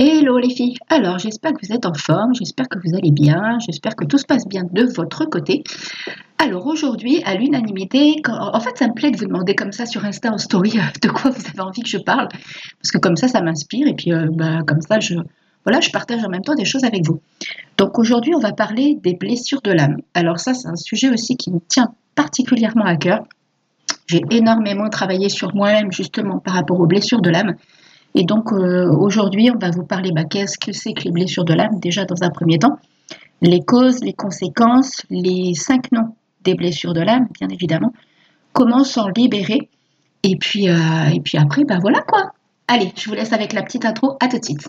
Hello les filles, alors j'espère que vous êtes en forme, j'espère que vous allez bien, j'espère que tout se passe bien de votre côté. Alors aujourd'hui, à l'unanimité, en fait ça me plaît de vous demander comme ça sur Insta en story euh, de quoi vous avez envie que je parle, parce que comme ça ça m'inspire et puis euh, bah, comme ça je, voilà, je partage en même temps des choses avec vous. Donc aujourd'hui on va parler des blessures de l'âme. Alors ça c'est un sujet aussi qui me tient particulièrement à cœur. J'ai énormément travaillé sur moi-même justement par rapport aux blessures de l'âme. Et donc euh, aujourd'hui, on va vous parler bah, qu'est-ce que c'est que les blessures de l'âme, déjà dans un premier temps, les causes, les conséquences, les cinq noms des blessures de l'âme, bien évidemment, comment s'en libérer. Et puis, euh, et puis après, bah voilà quoi. Allez, je vous laisse avec la petite intro. À tout de suite.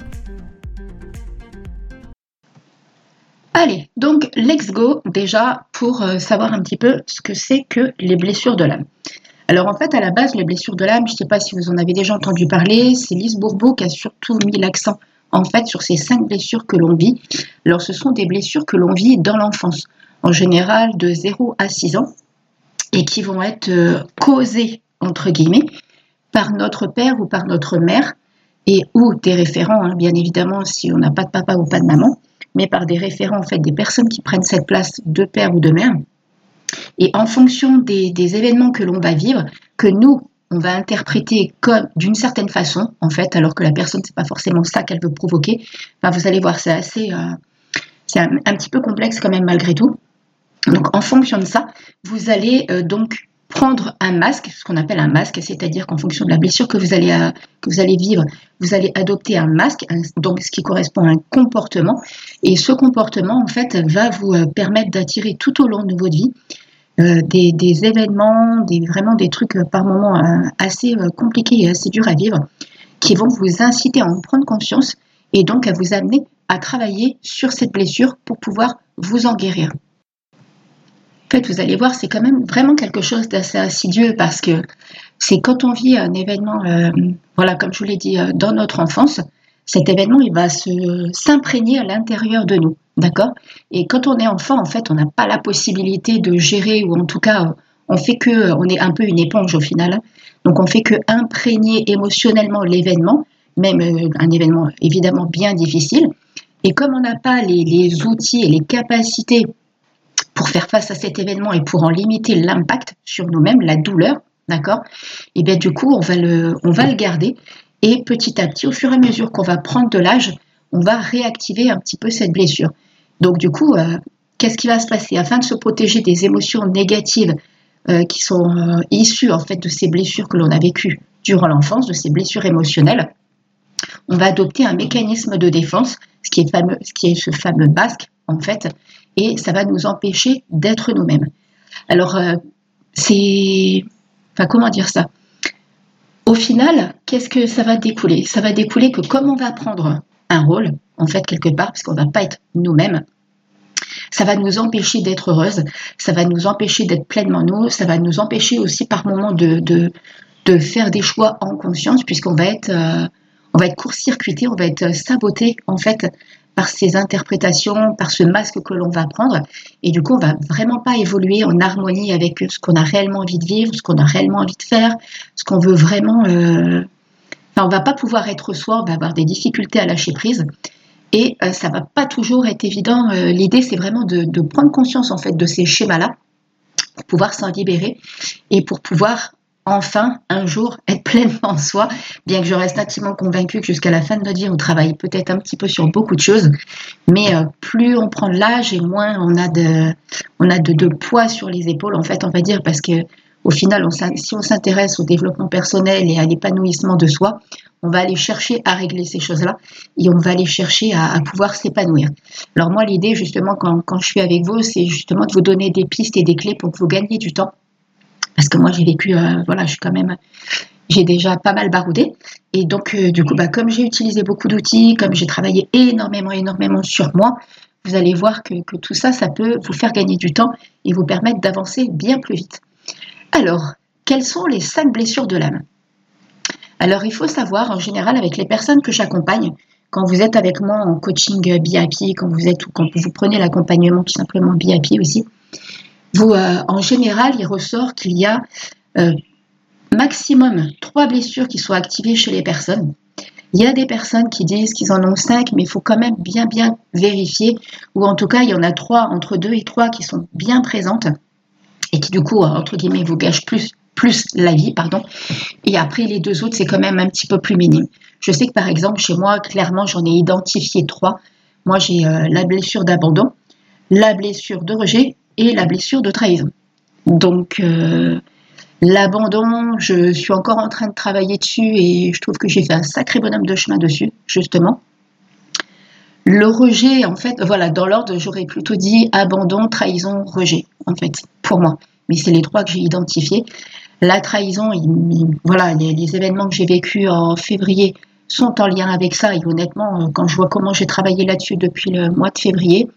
Allez, donc let's go déjà pour euh, savoir un petit peu ce que c'est que les blessures de l'âme. Alors en fait, à la base, les blessures de l'âme, je ne sais pas si vous en avez déjà entendu parler, c'est Lise Bourbeau qui a surtout mis l'accent en fait sur ces cinq blessures que l'on vit. Alors ce sont des blessures que l'on vit dans l'enfance, en général de 0 à 6 ans, et qui vont être euh, causées, entre guillemets, par notre père ou par notre mère, et ou des référents, hein, bien évidemment, si on n'a pas de papa ou pas de maman mais par des référents, en fait, des personnes qui prennent cette place de père ou de mère. Et en fonction des, événements que l'on va vivre, que nous, on va interpréter comme d'une certaine façon, en fait, alors que la personne, c'est pas forcément ça qu'elle veut provoquer, ben, vous allez voir, c'est assez, euh, c'est un, petit peu complexe quand même malgré tout. Donc, en fonction de ça, vous allez euh, donc prendre un masque, ce qu'on appelle un masque, c'est-à-dire qu'en fonction de la blessure que vous allez, euh, que vous allez vivre, vous allez adopter un masque, donc ce qui correspond à un comportement. Et ce comportement, en fait, va vous euh, permettre d'attirer tout au long de votre vie euh, des, événements, des, vraiment des trucs par moments assez compliqués et assez durs à vivre, qui vont vous inciter à en prendre conscience et donc à vous amener à travailler sur cette blessure pour pouvoir vous en guérir fait, vous allez voir, c'est quand même vraiment quelque chose d'assez insidieux parce que c'est quand on vit un événement, euh, voilà, comme je vous l'ai dit, euh, dans notre enfance, cet événement, il va s'imprégner à l'intérieur de nous, d'accord? Et quand on est enfant, en fait, on n'a pas la possibilité de gérer, ou en tout cas, on fait que, on est un peu une éponge au final. Donc, on fait que imprégner émotionnellement l'événement, même euh, un événement évidemment bien difficile. Et comme on n'a pas les outils et les capacités pour faire face à cet événement et pour en limiter l'impact sur nous-mêmes, la douleur, d'accord? Et bien du coup, on va, le, garder et petit à petit, au fur et à mesure qu'on va prendre de l'âge, on va réactiver un petit peu cette blessure. Donc du coup, euh, qu'est-ce qui va se passer? Afin de se protéger des émotions négatives euh, qui sont euh, issues en fait de ces blessures que l'on a vécues durant l'enfance, de ces blessures émotionnelles, on va adopter un mécanisme de défense, ce qui est, ce, fameux masque en fait, et ça va nous empêcher d'être nous-mêmes. Alors, euh, c'est... Comment dire ça? Au final, qu'est-ce que ça va découler? Ça va découler que comme on va prendre un rôle, en fait, quelque part, parce qu'on ne va pas être nous-mêmes, ça va nous empêcher d'être heureuse, ça va nous empêcher d'être pleinement nous, ça va nous empêcher aussi par moments de, faire des choix en conscience, puisqu'on va être... Euh, on va être court-circuité, on va être saboté en fait par ces interprétations, par ce masque que l'on va prendre. Et du coup, on va vraiment pas évoluer en harmonie avec ce qu'on a réellement envie de vivre, ce qu'on a réellement envie de faire, ce qu'on veut vraiment. Euh... Enfin, on va pas pouvoir être soi, on va avoir des difficultés à lâcher prise. Et euh, ça va pas toujours être évident. Euh, l'idée, c'est vraiment de, prendre conscience en fait de ces schémas-là pour pouvoir s'en libérer et pour pouvoir enfin, un jour, être pleinement soi, bien que je reste intimement convaincue que jusqu'à la fin de notre vie, on travaille peut-être un petit peu sur beaucoup de choses, mais euh, plus on prend de l'âge et moins on a, de, poids sur les épaules, en fait, on va dire, parce que au final, si on s'intéresse au développement personnel et à l'épanouissement de soi, on va aller chercher à régler ces choses-là et on va aller chercher à, pouvoir s'épanouir. Alors moi, l'idée, justement, quand, quand je suis avec vous, c'est justement de vous donner des pistes et des clés pour que vous gagniez du temps parce que moi j'ai vécu, euh, voilà, je suis quand même, j'ai déjà pas mal baroudé. Et donc, euh, du coup, bah, comme j'ai utilisé beaucoup d'outils, comme j'ai travaillé énormément, énormément sur moi, vous allez voir que, tout ça, ça peut vous faire gagner du temps et vous permettre d'avancer bien plus vite. Alors, quelles sont les cinq blessures de l'âme? Alors, il faut savoir, en général, avec les personnes que j'accompagne, quand vous êtes avec moi en coaching BIP, quand vous êtes ou quand vous prenez l'accompagnement tout simplement BIP aussi, vous, euh, en général, il ressort qu'il y a euh, maximum trois blessures qui sont activées chez les personnes. Il y a des personnes qui disent qu'ils en ont cinq, mais il faut quand même bien bien vérifier, ou en tout cas il y en a trois, entre deux et trois qui sont bien présentes et qui du coup, entre guillemets, vous gâchent plus, plus la vie, pardon. Et après les deux autres, c'est quand même un petit peu plus minime. Je sais que par exemple, chez moi, clairement, j'en ai identifié trois. Moi, j'ai euh, la blessure d'abandon, la blessure de rejet et la blessure de trahison. Donc, euh, l'abandon, je suis encore en train de travailler dessus et je trouve que j'ai fait un sacré bonhomme de chemin dessus, justement. Le rejet, en fait, voilà, dans l'ordre, j'aurais plutôt dit abandon, trahison, rejet, en fait, pour moi. Mais c'est les trois que j'ai identifiés. La trahison, voilà, les, les, événements que j'ai vécus en février sont en lien avec ça. Et honnêtement, quand je vois comment j'ai travaillé là-dessus depuis le mois de février,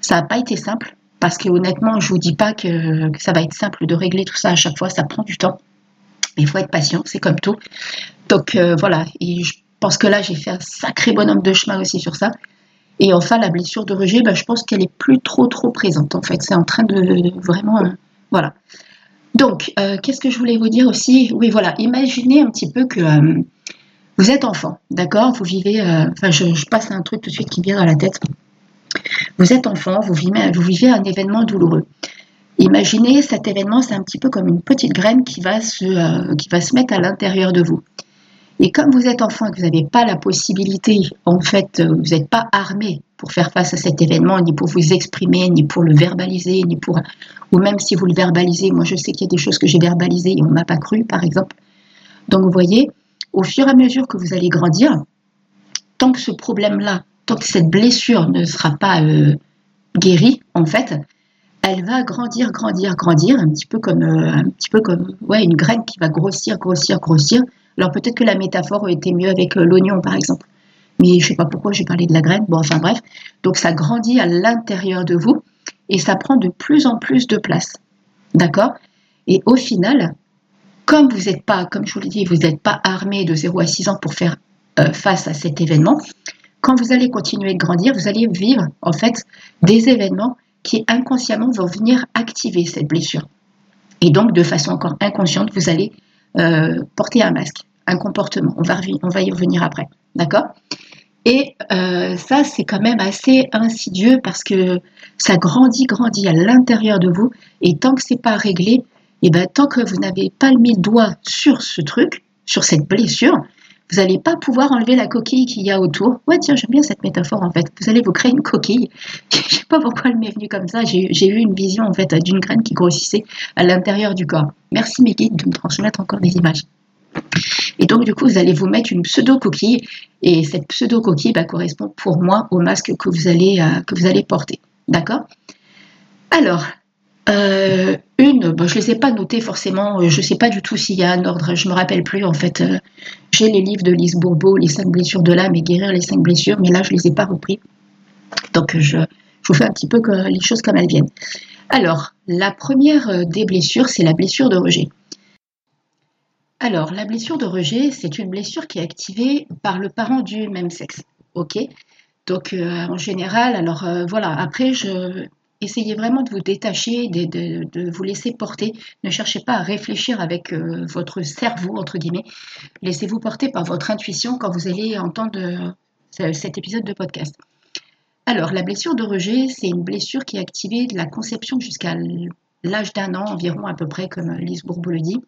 ça n'a pas été simple. Parce que honnêtement, je vous dis pas que, ça va être simple de régler tout ça à chaque fois, ça prend du temps. Mais il faut être patient, c'est comme tout. Donc euh, voilà, et je pense que là, j'ai fait un sacré bonhomme de chemin aussi sur ça. Et enfin, la blessure de rejet, bah, je pense qu'elle est plus trop trop présente en fait. C'est en train de vraiment, euh, voilà. Donc, euh, qu'est-ce que je voulais vous dire aussi? Oui, voilà, imaginez un petit peu que vous êtes enfant, d'accord? Vous vivez, enfin, je, passe un truc tout de suite qui vient dans la tête. Vous êtes enfant, vous vivez, un événement douloureux. Imaginez cet événement, c'est un petit peu comme une petite graine qui va se, euh, qui va se mettre à l'intérieur de vous. Et comme vous êtes enfant et que vous n'avez pas la possibilité, en fait, euh, vous n'êtes pas armé pour faire face à cet événement, ni pour vous exprimer, ni pour le verbaliser, ni pour... Ou même si vous le verbalisez, moi je sais qu'il y a des choses que j'ai verbalisées et on ne m'a pas cru, par exemple. Donc vous voyez, au fur et à mesure que vous allez grandir, tant que ce problème-là tant que cette blessure ne sera pas euh, guérie, en fait, elle va grandir, grandir, grandir, un petit peu comme, euh, une graine qui va grossir, grossir, grossir. Alors peut-être que la métaphore aurait été mieux avec euh, l'oignon, par exemple. Mais je ne sais pas pourquoi j'ai parlé de la graine. Bon, enfin bref. Donc ça grandit à l'intérieur de vous et ça prend de plus en plus de place. D'accord? Et au final, comme vous n'êtes pas, comme je vous l'ai dit, vous n'êtes pas armé de 0 à 6 ans pour faire face à cet événement, quand vous allez continuer de grandir, vous allez vivre en fait des événements qui inconsciemment vont venir activer cette blessure. Et donc, de façon encore inconsciente, vous allez euh, porter un masque, un comportement. On va, y revenir après. D'accord? Et euh, ça, c'est quand même assez insidieux parce que ça grandit, grandit à l'intérieur de vous. Et tant que c'est pas réglé, et ben, tant que vous n'avez pas mis le doigt sur ce truc, sur cette blessure, vous n'allez pas pouvoir enlever la coquille qu'il y a autour. Ouais, tiens, j'aime bien cette métaphore en fait. Vous allez vous créer une coquille. Je ne sais pas pourquoi elle m'est venue comme ça. J'ai eu une vision en fait d'une graine qui grossissait à l'intérieur du corps. Merci mes guides de me transmettre encore des images. Et donc, du coup, vous allez vous mettre une pseudo-coquille. Et cette pseudo-coquille bah, correspond pour moi au masque que vous allez, euh, que vous allez porter. D'accord? Alors, euh, une, je ne les ai pas notées forcément, euh, je ne sais pas du tout s'il y a un ordre, je ne me rappelle plus en fait. Euh, j'ai les livres de Lise Bourbeau, Les cinq blessures de l'âme et Guérir les cinq blessures, mais là je ne les ai pas repris. Donc je, vous fais un petit peu les choses comme elles viennent. Alors, la première des blessures, c'est la blessure de rejet. Alors, la blessure de rejet, c'est une blessure qui est activée par le parent du même sexe. Ok? Donc, en général, alors voilà, après, je, essayez vraiment de vous détacher, de, vous laisser porter. Ne cherchez pas à réfléchir avec euh, votre cerveau, entre guillemets. Laissez-vous porter par votre intuition quand vous allez entendre euh, cet épisode de podcast. Alors, la blessure de rejet, c'est une blessure qui est activée de la conception jusqu'à l'âge d'un an environ, à peu près, comme Lise Bourbeau le dit.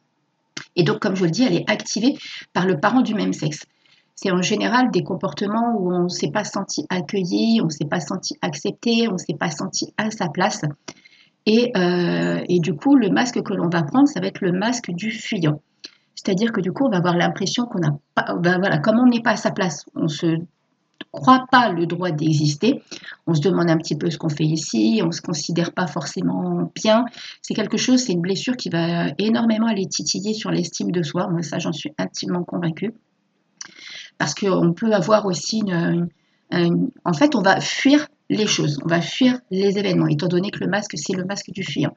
Et donc, comme je le dis, elle est activée par le parent du même sexe. C'est en général des comportements où on ne s'est pas senti accueilli, on ne s'est pas senti accepté, on ne s'est pas senti à sa place. Et, euh, et, du coup, le masque que l'on va prendre, ça va être le masque du fuyant. C'est-à-dire que du coup, on va avoir l'impression qu'on n'a pas, ben voilà, comme on n'est pas à sa place, on se croit pas le droit d'exister. On se demande un petit peu ce qu'on fait ici, on se considère pas forcément bien. C'est quelque chose, c'est une blessure qui va énormément aller titiller sur l'estime de soi. Moi, ça, j'en suis intimement convaincue. Parce qu'on peut avoir aussi une, En fait, on va fuir les choses, on va fuir les événements, étant donné que le masque, c'est le masque du fuyant.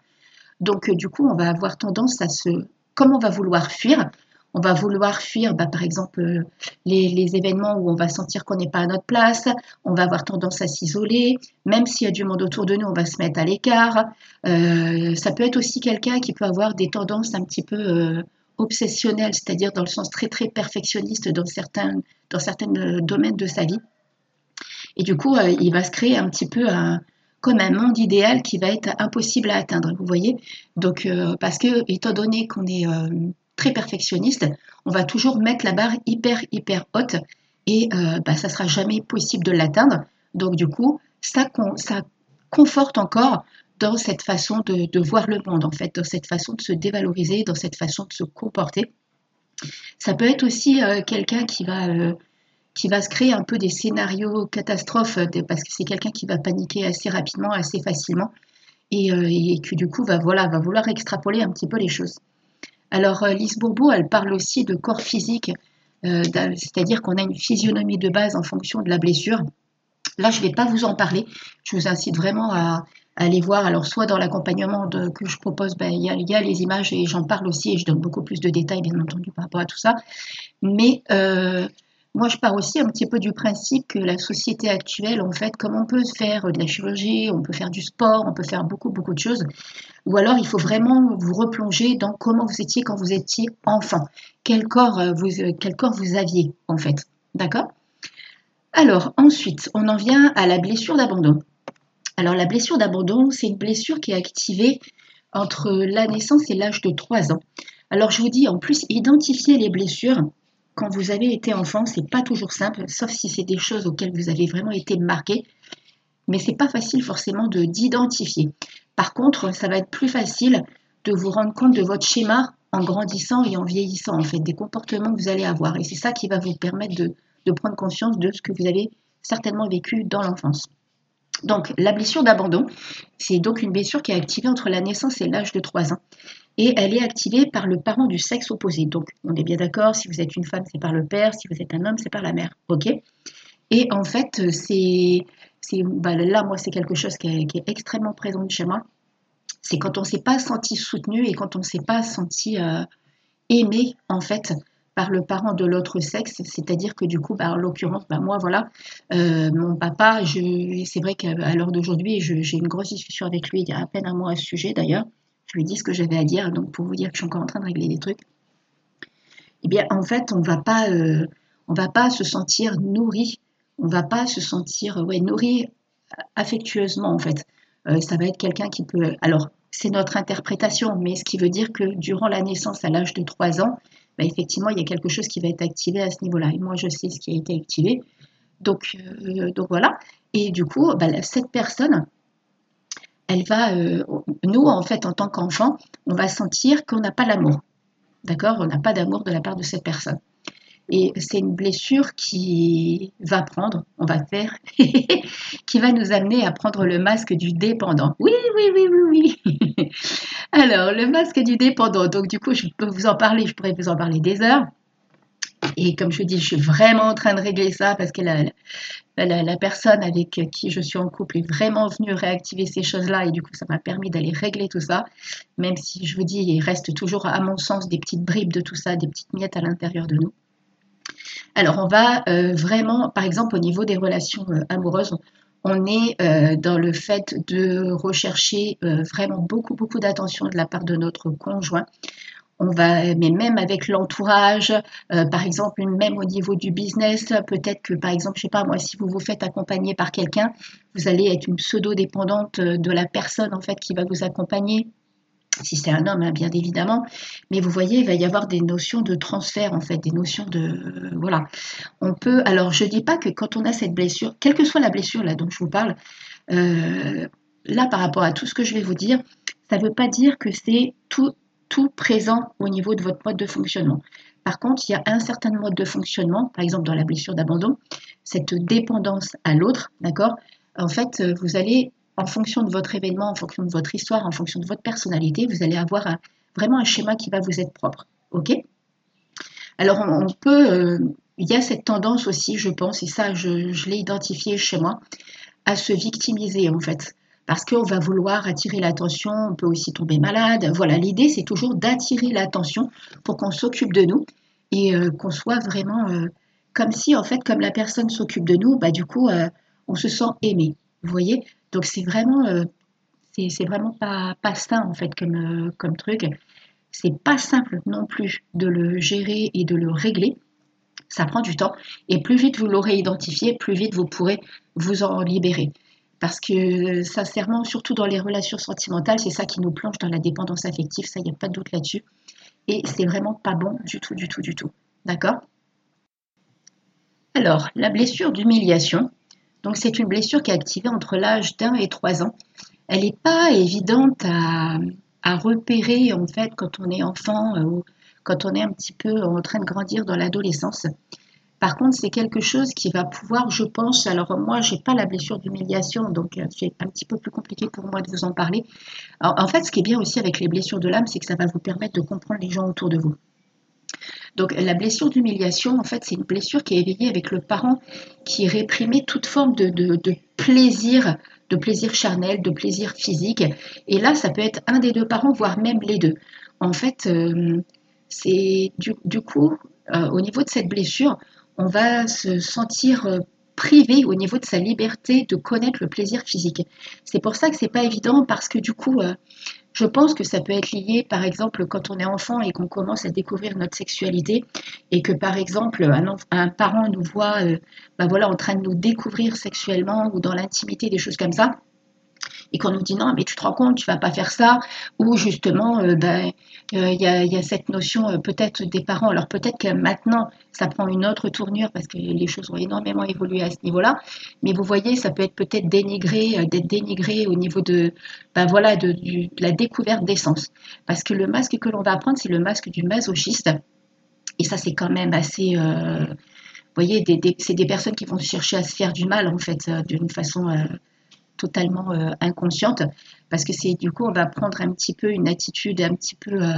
Donc, du coup, on va avoir tendance à se... Comme on va vouloir fuir, on va vouloir fuir, bah, par exemple, euh, les, événements où on va sentir qu'on n'est pas à notre place, on va avoir tendance à s'isoler, même s'il y a du monde autour de nous, on va se mettre à l'écart. Euh, ça peut être aussi quelqu'un qui peut avoir des tendances un petit peu euh, obsessionnelles, c'est-à-dire dans le sens très très perfectionniste dans certains, certains domaines de sa vie. Et du coup, il va se créer un petit peu comme un monde idéal qui va être impossible à atteindre, vous voyez. Donc, parce que, étant donné qu'on est très perfectionniste, on va toujours mettre la barre hyper, hyper haute et euh, bah, ça sera jamais possible de l'atteindre. Donc du coup, ça conforte encore dans cette façon de, voir le monde, en fait, dans cette façon de se dévaloriser, dans cette façon de se comporter. Ça peut être aussi euh, quelqu'un qui va, euh, qui va se créer un peu des scénarios catastrophes, parce que c'est quelqu'un qui va paniquer assez rapidement, assez facilement, et, qui du coup va, voilà, va vouloir extrapoler un petit peu les choses. Alors, euh, Lise Bourbeau, elle parle aussi de corps physique, euh, c'est-à-dire qu'on a une physionomie de base en fonction de la blessure. Là, je ne vais pas vous en parler. Je vous incite vraiment à, aller voir. Alors, soit dans l'accompagnement que je propose, ben, il y, a les images et j'en parle aussi et je donne beaucoup plus de détails, bien entendu, par rapport à tout ça. Mais euh, moi, je pars aussi un petit peu du principe que la société actuelle, en fait, comme on peut faire de la chirurgie, on peut faire du sport, on peut faire beaucoup, beaucoup de choses, ou alors il faut vraiment vous replonger dans comment vous étiez quand vous étiez enfant, quel corps euh, euh, quel corps vous aviez, en fait. D'accord? Alors, ensuite, on en vient à la blessure d'abandon. Alors, la blessure d'abandon, c'est une blessure qui est activée entre la naissance et l'âge de 3 ans. Alors, je vous dis, en plus, identifier les blessures, quand vous avez été enfant, c'est pas toujours simple, sauf si c'est des choses auxquelles vous avez vraiment été marqué. Mais c'est pas facile forcément de d'identifier. Par contre, ça va être plus facile de vous rendre compte de votre schéma en grandissant et en vieillissant, en fait, des comportements que vous allez avoir. Et c'est ça qui va vous permettre de, de prendre conscience de ce que vous avez certainement vécu dans l'enfance. Donc, la blessure d'abandon, c'est donc une blessure qui est activée entre la naissance et l'âge de 3 ans et elle est activée par le parent du sexe opposé. Donc, on est bien d'accord, si vous êtes une femme, c'est par le père, si vous êtes un homme, c'est par la mère. Et en fait, c'est. Bah, là, moi, c'est quelque chose qui est, extrêmement présent chez moi. C'est quand on ne s'est pas senti soutenu et quand on ne s'est pas senti euh, aimé, en fait, par le parent de l'autre sexe. C'est-à-dire que du coup, bah, en l'occurrence, bah, moi, voilà, euh, mon papa, c'est vrai qu'à l'heure d'aujourd'hui, j'ai une grosse discussion avec lui il y a à peine un mois à ce sujet d'ailleurs. Je lui dis ce que j'avais à dire, donc pour vous dire que je suis encore en train de régler des trucs. Eh bien, en fait, on va pas, euh, va pas se sentir nourri, on va pas se sentir, ouais, nourri affectueusement en fait. Euh, ça va être quelqu'un qui peut. Alors, c'est notre interprétation, mais ce qui veut dire que durant la naissance à l'âge de 3 ans, bah, effectivement, il y a quelque chose qui va être activé à ce niveau-là. Et moi, je sais ce qui a été activé. Donc, euh, donc voilà. Et du coup, bah, cette personne, elle va, euh, nous en fait en tant qu'enfant, on va sentir qu'on n'a pas l'amour. D'accord? On n'a pas d'amour de la part de cette personne. Et c'est une blessure qui va prendre, on va faire, qui va nous amener à prendre le masque du dépendant. Oui, oui, oui, oui, oui. Alors, le masque du dépendant. Donc, du coup, je peux vous en parler, je pourrais vous en parler des heures. Et comme je dis, je suis vraiment en train de régler ça parce que la, la, personne avec qui je suis en couple est vraiment venue réactiver ces choses-là et du coup, ça m'a permis d'aller régler tout ça. Même si je vous dis, il reste toujours, à mon sens, des petites bribes de tout ça, des petites miettes à l'intérieur de nous. Alors, on va euh, vraiment, par exemple, au niveau des relations euh, amoureuses, on est euh, dans le fait de rechercher vraiment beaucoup, beaucoup d'attention de la part de notre conjoint on va, mais même avec l'entourage, par exemple, même au niveau du business, peut-être que, par exemple, je sais pas moi, si vous vous faites accompagner par quelqu'un, vous allez être une pseudo-dépendante de la personne en fait qui va vous accompagner. Si c'est un homme, hein, bien évidemment. Mais vous voyez, il va y avoir des notions de transfert, en fait, des notions de... voilà. On peut... Alors, je ne dis pas que quand on a cette blessure, quelle que soit la blessure là dont je vous parle, euh, là, par rapport à tout ce que je vais vous dire, ça ne veut pas dire que c'est tout, tout présent au niveau de votre mode de fonctionnement. Par contre, il y a un certain mode de fonctionnement, par exemple dans la blessure d'abandon, cette dépendance à l'autre, d'accord? En fait, vous allez en fonction de votre événement, en fonction de votre histoire, en fonction de votre personnalité, vous allez avoir vraiment un schéma qui va vous être propre. OK? Alors, on, peut. Euh, il y a cette tendance aussi, je pense, et ça, je, l'ai identifié chez moi, à se victimiser, en fait. Parce qu'on va vouloir attirer l'attention, on peut aussi tomber malade. Voilà, l'idée, c'est toujours d'attirer l'attention pour qu'on s'occupe de nous et euh, qu'on soit vraiment euh, comme si, en fait, comme la personne s'occupe de nous, bah, du coup, on se sent aimé. Vous voyez? Donc c'est vraiment, euh, c'est vraiment pas, pas sain en fait comme, euh, comme truc. C'est pas simple non plus de le gérer et de le régler. Ça prend du temps. Et plus vite vous l'aurez identifié, plus vite vous pourrez vous en libérer. Parce que sincèrement, surtout dans les relations sentimentales, c'est ça qui nous plonge dans la dépendance affective, ça, il n'y a pas de doute là-dessus. Et c'est vraiment pas bon du tout, du tout, du tout. D'accord? Alors, la blessure d'humiliation, donc c'est une blessure qui est activée entre l'âge d'un et trois ans. Elle n'est pas évidente à, repérer en fait quand on est enfant euh, ou quand on est un petit peu en train de grandir dans l'adolescence. Par contre, c'est quelque chose qui va pouvoir, je pense, alors moi, je n'ai pas la blessure d'humiliation, donc euh, c'est un petit peu plus compliqué pour moi de vous en parler. en fait, ce qui est bien aussi avec les blessures de l'âme, c'est que ça va vous permettre de comprendre les gens autour de vous. Donc la blessure d'humiliation, en fait, c'est une blessure qui est éveillée avec le parent qui réprimait toute forme de, plaisir, de plaisir charnel, de plaisir physique. Et là, ça peut être un des deux parents, voire même les deux. En fait, euh, c'est du, coup, euh, au niveau de cette blessure, on va se sentir euh, privé au niveau de sa liberté de connaître le plaisir physique. C'est pour ça que c'est pas évident parce que du coup, je pense que ça peut être lié, par exemple, quand on est enfant et qu'on commence à découvrir notre sexualité, et que, par exemple, un, parent nous voit ben voilà, en train de nous découvrir sexuellement ou dans l'intimité, des choses comme ça et qu'on nous dit non, mais tu te rends compte, tu vas pas faire ça, ou justement, euh, ben, euh, il y, a, cette notion euh, peut-être des parents. Alors peut-être que maintenant, ça prend une autre tournure parce que les choses ont énormément évolué à ce niveau-là, mais vous voyez, ça peut être peut-être dénigré, d'être dénigré au niveau de, ben voilà, de, la découverte d'essence. Parce que le masque que l'on va apprendre, c'est le masque du masochiste. Et ça, c'est quand même assez. vous voyez, c'est des personnes qui vont chercher à se faire du mal, en fait, d'une façon totalement euh, inconsciente, parce que c'est du coup, on va prendre un petit peu une attitude un petit peu euh,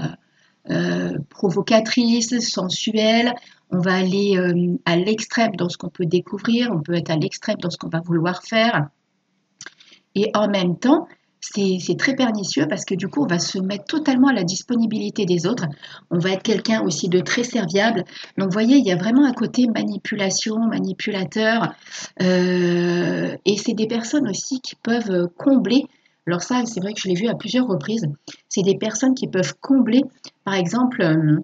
euh, provocatrice, sensuelle. On va aller à l'extrême dans ce qu'on peut découvrir, on peut être à l'extrême dans ce qu'on va vouloir faire. Et en même temps, c'est très pernicieux parce que du coup, on va se mettre totalement à la disponibilité des autres. On va être quelqu'un aussi de très serviable. Donc, vous voyez, il y a vraiment un côté manipulation, manipulateur. Euh, et c'est des personnes aussi qui peuvent combler. Alors ça, c'est vrai que je l'ai vu à plusieurs reprises. C'est des personnes qui peuvent combler, par exemple, euh,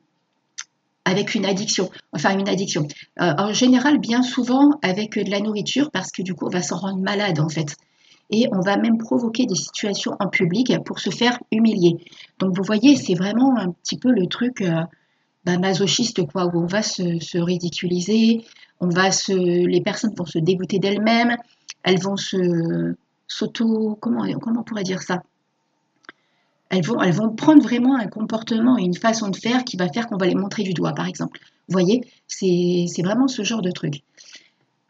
avec une addiction. Enfin, une addiction. Euh, en général, bien souvent avec de la nourriture parce que du coup, on va s'en rendre malade en fait et on va même provoquer des situations en public pour se faire humilier. Donc vous voyez, c'est vraiment un petit peu le truc euh, bah, masochiste quoi, où on va se, ridiculiser, on va se, les personnes vont se dégoûter d'elles-mêmes, elles vont se s'auto, comment, comment on pourrait dire ça? Elles vont, elles vont prendre vraiment un comportement et une façon de faire qui va faire qu'on va les montrer du doigt, par exemple. Vous voyez, c'est vraiment ce genre de truc.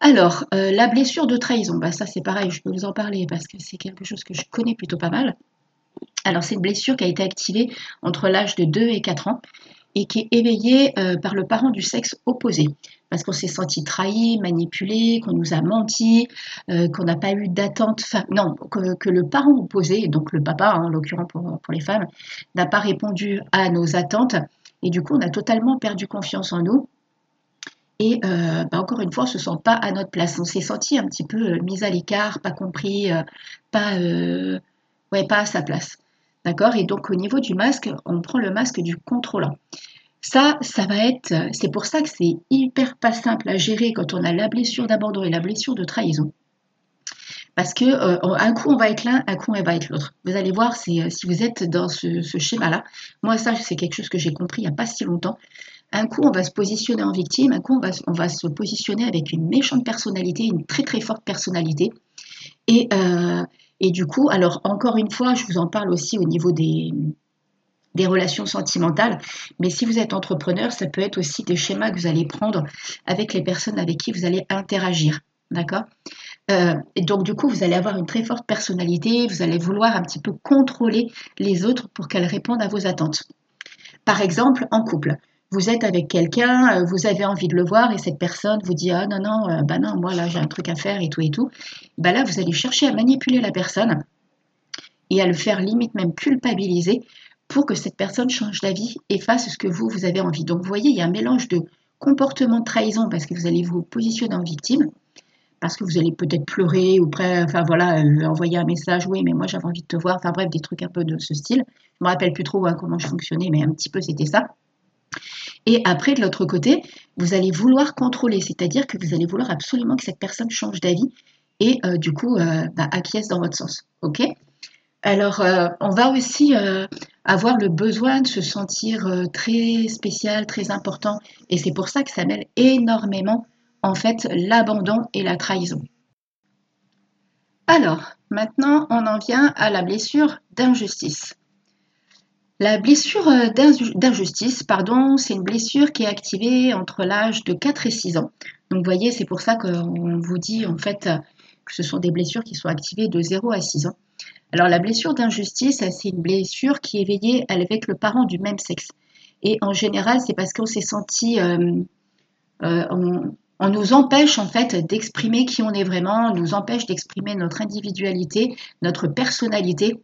Alors, euh, la blessure de trahison, bah, ça c'est pareil, je peux vous en parler parce que c'est quelque chose que je connais plutôt pas mal. Alors, c'est une blessure qui a été activée entre l'âge de 2 et 4 ans et qui est éveillée euh, par le parent du sexe opposé. Parce qu'on s'est senti trahi, manipulé, qu'on nous a menti, euh, qu'on n'a pas eu d'attente, non, que, le parent opposé, donc le papa hein, en l'occurrence pour, pour les femmes, n'a pas répondu à nos attentes. Et du coup, on a totalement perdu confiance en nous et euh, bah, encore une fois, on ne se sent pas à notre place. On s'est senti un petit peu euh, mis à l'écart, pas compris, euh, pas, ouais, pas à sa place. D'accord? Et donc au niveau du masque, on prend le masque du contrôlant. Ça, ça va être. C'est pour ça que c'est hyper pas simple à gérer quand on a la blessure d'abandon et la blessure de trahison. Parce que un coup on va être l'un, un coup on va être l'autre. Vous allez voir, si vous êtes dans ce, schéma-là, moi ça c'est quelque chose que j'ai compris il n'y a pas si longtemps. Un coup on va se positionner en victime, un coup on va, se positionner avec une méchante personnalité, une très très forte personnalité. Et, et du coup, alors encore une fois, je vous en parle aussi au niveau des, des relations sentimentales. Mais si vous êtes entrepreneur, ça peut être aussi des schémas que vous allez prendre avec les personnes avec qui vous allez interagir. D'accord? Euh, Et donc, du coup, vous allez avoir une très forte personnalité, vous allez vouloir un petit peu contrôler les autres pour qu'elles répondent à vos attentes. Par exemple, en couple. Vous êtes avec quelqu'un, euh, vous avez envie de le voir et cette personne vous dit ah non non euh, bah non moi là j'ai un truc à faire et tout et tout. Bah là vous allez chercher à manipuler la personne et à le faire limite même culpabiliser pour que cette personne change d'avis et fasse ce que vous, vous avez envie. Donc vous voyez, il y a un mélange de comportement de trahison parce que vous allez vous positionner en victime, parce que vous allez peut-être pleurer ou voilà, euh, envoyer un message, oui, mais moi j'avais envie de te voir, enfin bref, des trucs un peu de ce style. Je me rappelle plus trop hein, comment je fonctionnais, mais un petit peu c'était ça. Et après, de l'autre côté, vous allez vouloir contrôler, c'est-à-dire que vous allez vouloir absolument que cette personne change d'avis et euh, du coup euh, bah, acquiesce dans votre sens. Ok? Alors, euh, on va aussi avoir le besoin de se sentir très spécial, très important. Et c'est pour ça que ça mêle énormément, en fait, l'abandon et la trahison. Alors, maintenant, on en vient à la blessure d'injustice. La blessure d'injustice, pardon, c'est une blessure qui est activée entre l'âge de 4 et 6 ans. Donc, vous voyez, c'est pour ça qu'on vous dit, en fait, que ce sont des blessures qui sont activées de 0 à 6 ans. Alors la blessure d'injustice, c'est une blessure qui est veillée avec le parent du même sexe. Et en général, c'est parce qu'on s'est senti... Euh, euh, on, nous empêche en fait d'exprimer qui on est vraiment, on nous empêche d'exprimer notre individualité, notre personnalité.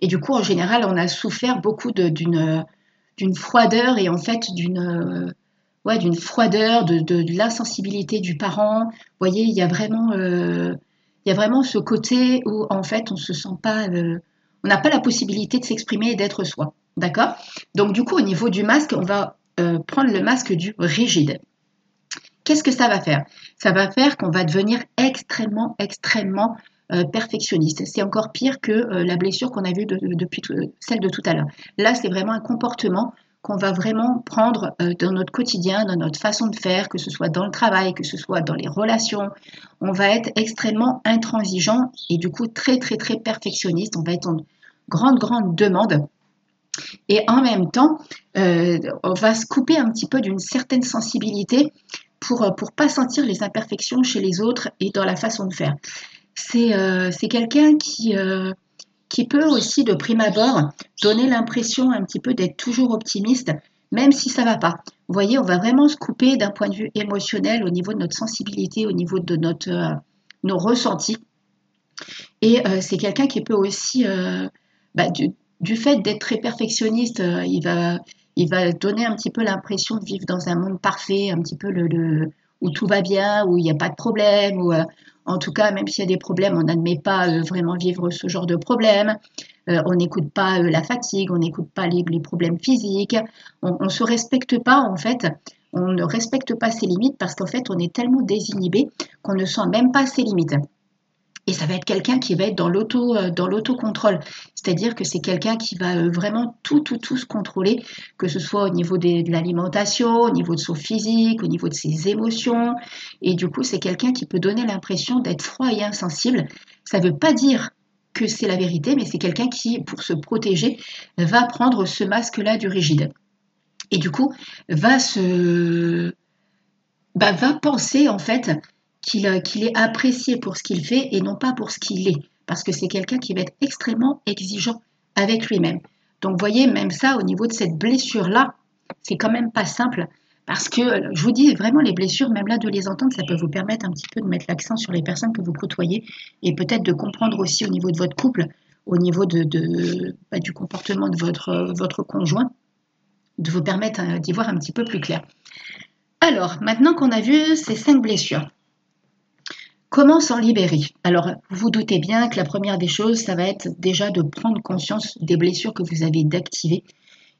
Et du coup, en général, on a souffert beaucoup d'une froideur et en fait d'une ouais, froideur, de, de, l'insensibilité du parent. Vous voyez, il y a vraiment euh, il y a vraiment ce côté où en fait on se sent pas, euh, on n'a pas la possibilité de s'exprimer et d'être soi. D'accord? Donc du coup au niveau du masque, on va euh, prendre le masque du rigide. Qu'est-ce que ça va faire? Ça va faire qu'on va devenir extrêmement, extrêmement euh, perfectionniste. C'est encore pire que la blessure qu'on a vue depuis celle de tout à l'heure. Là, c'est vraiment un comportement qu'on va vraiment prendre euh, dans notre quotidien, dans notre façon de faire, que ce soit dans le travail, que ce soit dans les relations. On va être extrêmement intransigeant et du coup très très très perfectionniste. On va être en grande grande demande. Et en même temps, euh, on va se couper un petit peu d'une certaine sensibilité pour ne euh, pas sentir les imperfections chez les autres et dans la façon de faire. C'est quelqu'un qui qui peut aussi, de prime abord, donner l'impression un petit peu d'être toujours optimiste, même si ça va pas. Vous voyez, on va vraiment se couper d'un point de vue émotionnel au niveau de notre sensibilité, au niveau de notre, euh, nos ressentis. Et euh, c'est quelqu'un qui peut aussi, euh, bah, du, fait d'être très perfectionniste, il, va, il va donner un petit peu l'impression de vivre dans un monde parfait, un petit peu le, où tout va bien, où il n'y a pas de problème, où en tout cas, même s'il y a des problèmes, on n'admet pas euh, vraiment vivre ce genre de problème. Euh, on n'écoute pas euh, la fatigue, on n'écoute pas les, problèmes physiques. On ne se respecte pas, en fait. On ne respecte pas ses limites parce qu'en fait, on est tellement désinhibé qu'on ne sent même pas ses limites. Et ça va être quelqu'un qui va être dans l'auto euh, dans l'autocontrôle, c'est-à-dire que c'est quelqu'un qui va euh, vraiment tout tout tout se contrôler, que ce soit au niveau de l'alimentation, au niveau de son physique, au niveau de ses émotions. Et du coup, c'est quelqu'un qui peut donner l'impression d'être froid et insensible. Ça ne veut pas dire que c'est la vérité, mais c'est quelqu'un qui, pour se protéger, va prendre ce masque-là du rigide. Et du coup, va se bah, va penser en fait qu'il est apprécié pour ce qu'il fait et non pas pour ce qu'il est. Parce que c'est quelqu'un qui va être extrêmement exigeant avec lui-même. Donc, vous voyez, même ça, au niveau de cette blessure-là, c'est quand même pas simple. Parce que, je vous dis vraiment, les blessures, même là, de les entendre, ça peut vous permettre un petit peu de mettre l'accent sur les personnes que vous côtoyez et peut-être de comprendre aussi au niveau de votre couple, au niveau bah, du comportement de votre, votre conjoint, de vous permettre euh, d'y voir un petit peu plus clair. Alors, maintenant qu'on a vu ces cinq blessures, Comment s'en libérer? Alors, vous vous doutez bien que la première des choses, ça va être déjà de prendre conscience des blessures que vous avez d'activer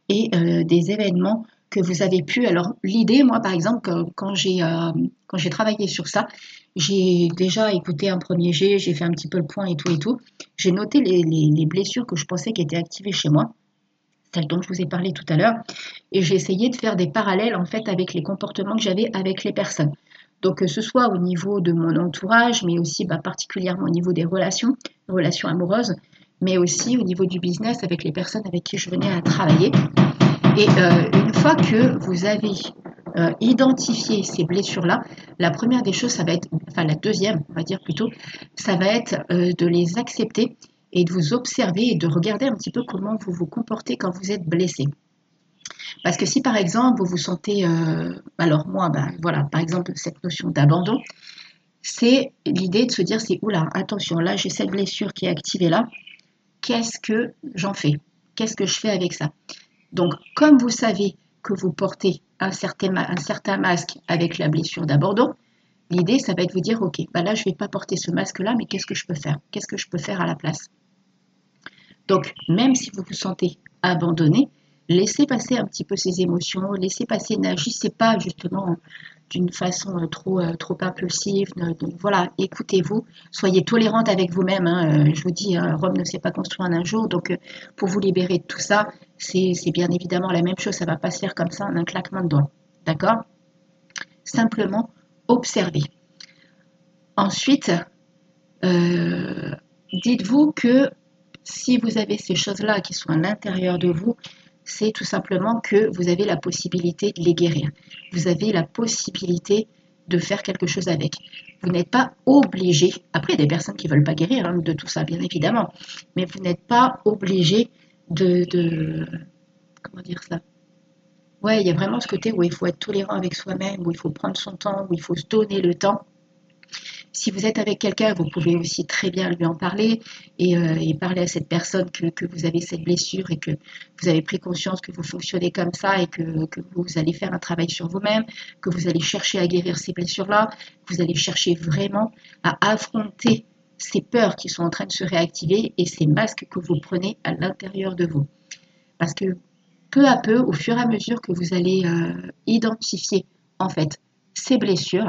et euh, des événements que vous avez pu. Alors, l'idée, moi, par exemple, quand j'ai euh, quand j'ai travaillé sur ça, j'ai déjà écouté un premier jet, j'ai fait un petit peu le point et tout et tout. J'ai noté les, blessures que je pensais qui étaient activées chez moi, celles dont je vous ai parlé tout à l'heure, et j'ai essayé de faire des parallèles en fait avec les comportements que j'avais avec les personnes. Donc que ce soit au niveau de mon entourage, mais aussi bah, particulièrement au niveau des relations, relations amoureuses, mais aussi au niveau du business avec les personnes avec qui je venais à travailler. Et euh, une fois que vous avez euh, identifié ces blessures-là, la première des choses, ça va être, enfin la deuxième, on va dire plutôt, ça va être euh, de les accepter et de vous observer et de regarder un petit peu comment vous vous comportez quand vous êtes blessé. Parce que si par exemple vous vous sentez, alors moi, ben, voilà, par exemple cette notion d'abandon, c'est l'idée de se dire c'est oula, attention, là j'ai cette blessure qui est activée là, qu'est-ce que j'en fais? Qu'est-ce que je fais avec ça? Donc, comme vous savez que vous portez un certain, un certain masque avec la blessure d'abandon, l'idée, ça va être de vous dire, OK, bah là, je ne vais pas porter ce masque-là, mais qu'est-ce que je peux faire? Qu'est-ce que je peux faire à la place? Donc, même si vous vous sentez abandonné, laissez passer un petit peu ces émotions, laissez passer, n'agissez pas justement d'une façon euh, trop, euh, trop impulsive. voilà, écoutez-vous, soyez tolérante avec vous-même. Hein. Euh, je vous dis, Rome ne s'est pas construit en un jour, donc pour vous libérer de tout ça, c'est bien évidemment la même chose. Ça ne va pas se faire comme ça en un claquement de doigts. D'accord? Simplement observez. Ensuite, dites-vous que si vous avez ces choses-là qui sont à l'intérieur de vous, c'est tout simplement que vous avez la possibilité de les guérir. Vous avez la possibilité de faire quelque chose avec. Vous n'êtes pas obligé, après il y a des personnes qui ne veulent pas guérir hein, de tout ça, bien évidemment, mais vous n'êtes pas obligé de, de, Comment dire ça? Ouais, il y a vraiment ce côté où il faut être tolérant avec soi-même, où il faut prendre son temps, où il faut se donner le temps si vous êtes avec quelqu'un, vous pouvez aussi très bien lui en parler et, euh, parler à cette personne que, vous avez cette blessure et que vous avez pris conscience que vous fonctionnez comme ça et que, vous allez faire un travail sur vous-même, que vous allez chercher à guérir ces blessures-là, que vous allez chercher vraiment à affronter ces peurs qui sont en train de se réactiver et ces masques que vous prenez à l'intérieur de vous. Parce que peu à peu, au fur et à mesure que vous allez euh, identifier en fait ces blessures,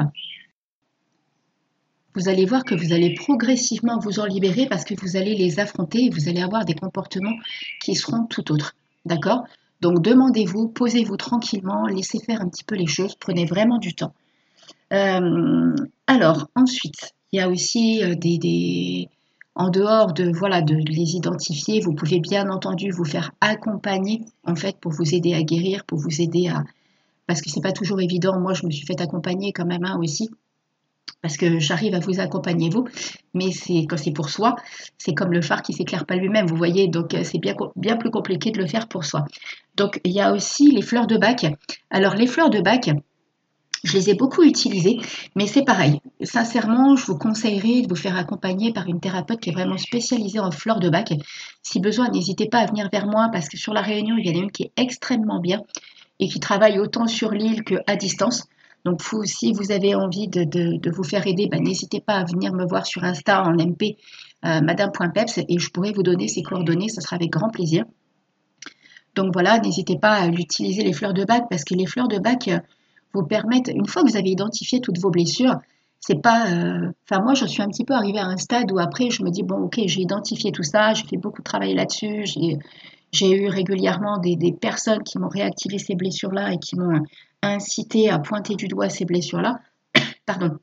vous allez voir que vous allez progressivement vous en libérer parce que vous allez les affronter et vous allez avoir des comportements qui seront tout autres. D'accord? Donc demandez-vous, posez-vous tranquillement, laissez faire un petit peu les choses, prenez vraiment du temps. Euh, alors ensuite, il y a aussi euh, des, en dehors de voilà de les identifier, vous pouvez bien entendu vous faire accompagner en fait pour vous aider à guérir, pour vous aider à parce que c'est pas toujours évident. Moi, je me suis fait accompagner quand même hein, aussi parce que j'arrive à vous accompagner vous, mais quand c'est pour soi, c'est comme le phare qui s'éclaire pas lui-même, vous voyez, donc euh, c'est bien, bien plus compliqué de le faire pour soi. Donc il y a aussi les fleurs de bac. Alors les fleurs de bac, je les ai beaucoup utilisées, mais c'est pareil. Sincèrement, je vous conseillerais de vous faire accompagner par une thérapeute qui est vraiment spécialisée en fleurs de bac. Si besoin, n'hésitez pas à venir vers moi parce que sur la Réunion, il y en a une qui est extrêmement bien et qui travaille autant sur l'île qu'à distance. Donc, si vous avez envie de, vous faire aider, ben, n'hésitez pas à venir me voir sur Insta en MP, euh, madame.peps, et je pourrai vous donner ses coordonnées, ce sera avec grand plaisir. Donc voilà, n'hésitez pas à utiliser les fleurs de bac parce que les fleurs de bac euh, vous permettent, une fois que vous avez identifié toutes vos blessures, c'est pas. Euh, enfin, moi, je suis un petit peu arrivée à un stade où après, je me dis bon, ok, j'ai identifié tout ça, j'ai fait beaucoup de travail là-dessus, j'ai eu régulièrement des, des, personnes qui m'ont réactivé ces blessures-là et qui m'ont incité à pointer du doigt ces blessures-là. Pardon.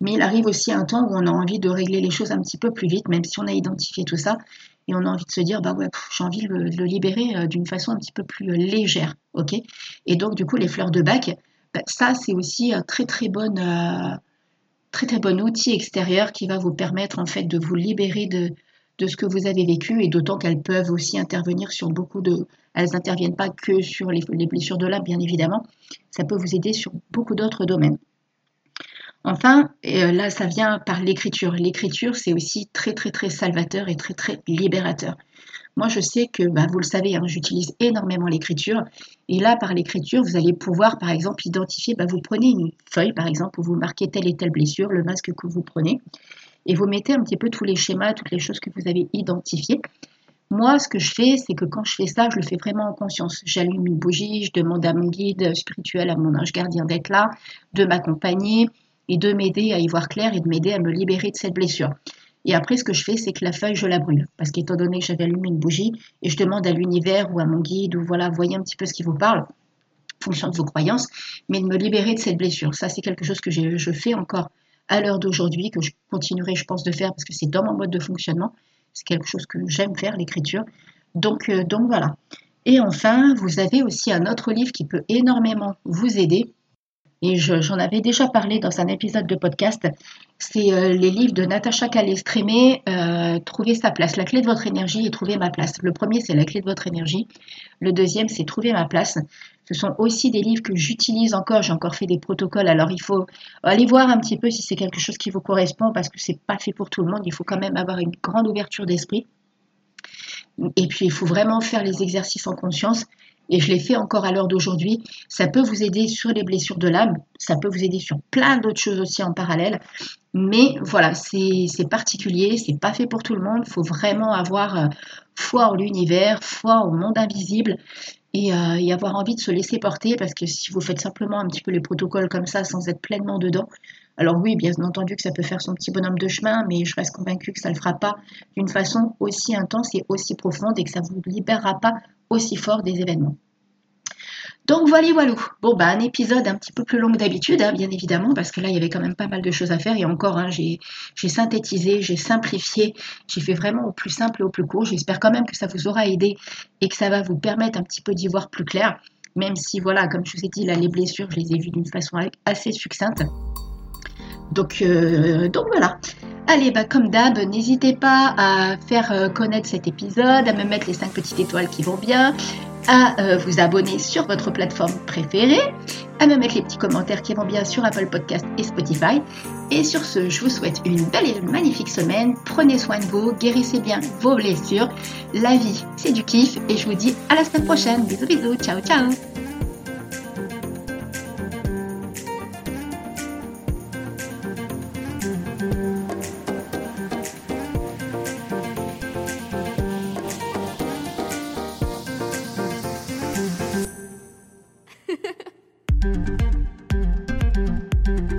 Mais il arrive aussi un temps où on a envie de régler les choses un petit peu plus vite, même si on a identifié tout ça, et on a envie de se dire, bah ouais, j'ai envie de le, libérer euh, d'une façon un petit peu plus euh, légère, ok? Et donc, du coup, les fleurs de bac, bah, ça, c'est aussi un très très bon, euh, très très bon outil extérieur qui va vous permettre en fait de vous libérer de, de ce que vous avez vécu et d'autant qu'elles peuvent aussi intervenir sur beaucoup de... Elles n'interviennent pas que sur les, blessures de l'âme, bien évidemment. Ça peut vous aider sur beaucoup d'autres domaines. Enfin, euh, là, ça vient par l'écriture. L'écriture, c'est aussi très, très, très salvateur et très, très libérateur. Moi, je sais que, bah, vous le savez, hein, j'utilise énormément l'écriture. Et là, par l'écriture, vous allez pouvoir, par exemple, identifier, bah, vous prenez une feuille, par exemple, où vous marquez telle et telle blessure, le masque que vous prenez et vous mettez un petit peu tous les schémas, toutes les choses que vous avez identifiées. Moi, ce que je fais, c'est que quand je fais ça, je le fais vraiment en conscience. J'allume une bougie, je demande à mon guide spirituel, à mon ange gardien d'être là, de m'accompagner. et de m'aider à y voir clair et de m'aider à me libérer de cette blessure. Et après, ce que je fais, c'est que la feuille, je la brûle. Parce qu'étant donné que j'avais allumé une bougie, et je demande à l'univers ou à mon guide, ou voilà, voyez un petit peu ce qui vous parle, fonction de vos croyances, mais de me libérer de cette blessure. Ça, c'est quelque chose que je fais encore à l'heure d'aujourd'hui, que je continuerai, je pense, de faire parce que c'est dans mon mode de fonctionnement. C'est quelque chose que j'aime faire, l'écriture. Donc, euh, donc voilà. Et enfin, vous avez aussi un autre livre qui peut énormément vous aider. Et j'en avais déjà parlé dans un épisode de podcast. C'est euh, les livres de Natacha Calestrémé, euh, Trouver sa place, la clé de votre énergie et trouver ma place. Le premier, c'est la clé de votre énergie. Le deuxième, c'est Trouver ma place. Ce sont aussi des livres que j'utilise encore. J'ai encore fait des protocoles. Alors, il faut aller voir un petit peu si c'est quelque chose qui vous correspond parce que c'est pas fait pour tout le monde. Il faut quand même avoir une grande ouverture d'esprit. Et puis, il faut vraiment faire les exercices en conscience. Et je l'ai fait encore à l'heure d'aujourd'hui. Ça peut vous aider sur les blessures de l'âme. Ça peut vous aider sur plein d'autres choses aussi en parallèle. Mais voilà, c'est particulier. C'est pas fait pour tout le monde. Il faut vraiment avoir euh, foi en l'univers, foi au monde invisible. Et, euh, et, avoir envie de se laisser porter parce que si vous faites simplement un petit peu les protocoles comme ça sans être pleinement dedans, alors oui, bien entendu que ça peut faire son petit bonhomme de chemin, mais je reste convaincue que ça ne le fera pas d'une façon aussi intense et aussi profonde et que ça ne vous libérera pas aussi fort des événements. Donc voilà, voilà. Bon, bah, un épisode un petit peu plus long que d'habitude, hein, bien évidemment, parce que là, il y avait quand même pas mal de choses à faire. Et encore, hein, j'ai synthétisé, j'ai simplifié, j'ai fait vraiment au plus simple et au plus court. J'espère quand même que ça vous aura aidé et que ça va vous permettre un petit peu d'y voir plus clair. Même si, voilà, comme je vous ai dit, là, les blessures, je les ai vues d'une façon assez succincte. Donc, euh, donc voilà. Allez, bah comme d'hab, n'hésitez pas à faire euh, connaître cet épisode, à me mettre les 5 petites étoiles qui vont bien, à euh, vous abonner sur votre plateforme préférée, à me mettre les petits commentaires qui vont bien sur Apple Podcast et Spotify. Et sur ce, je vous souhaite une belle et magnifique semaine. Prenez soin de vous, guérissez bien vos blessures. La vie, c'est du kiff et je vous dis à la semaine prochaine. Bisous bisous, ciao ciao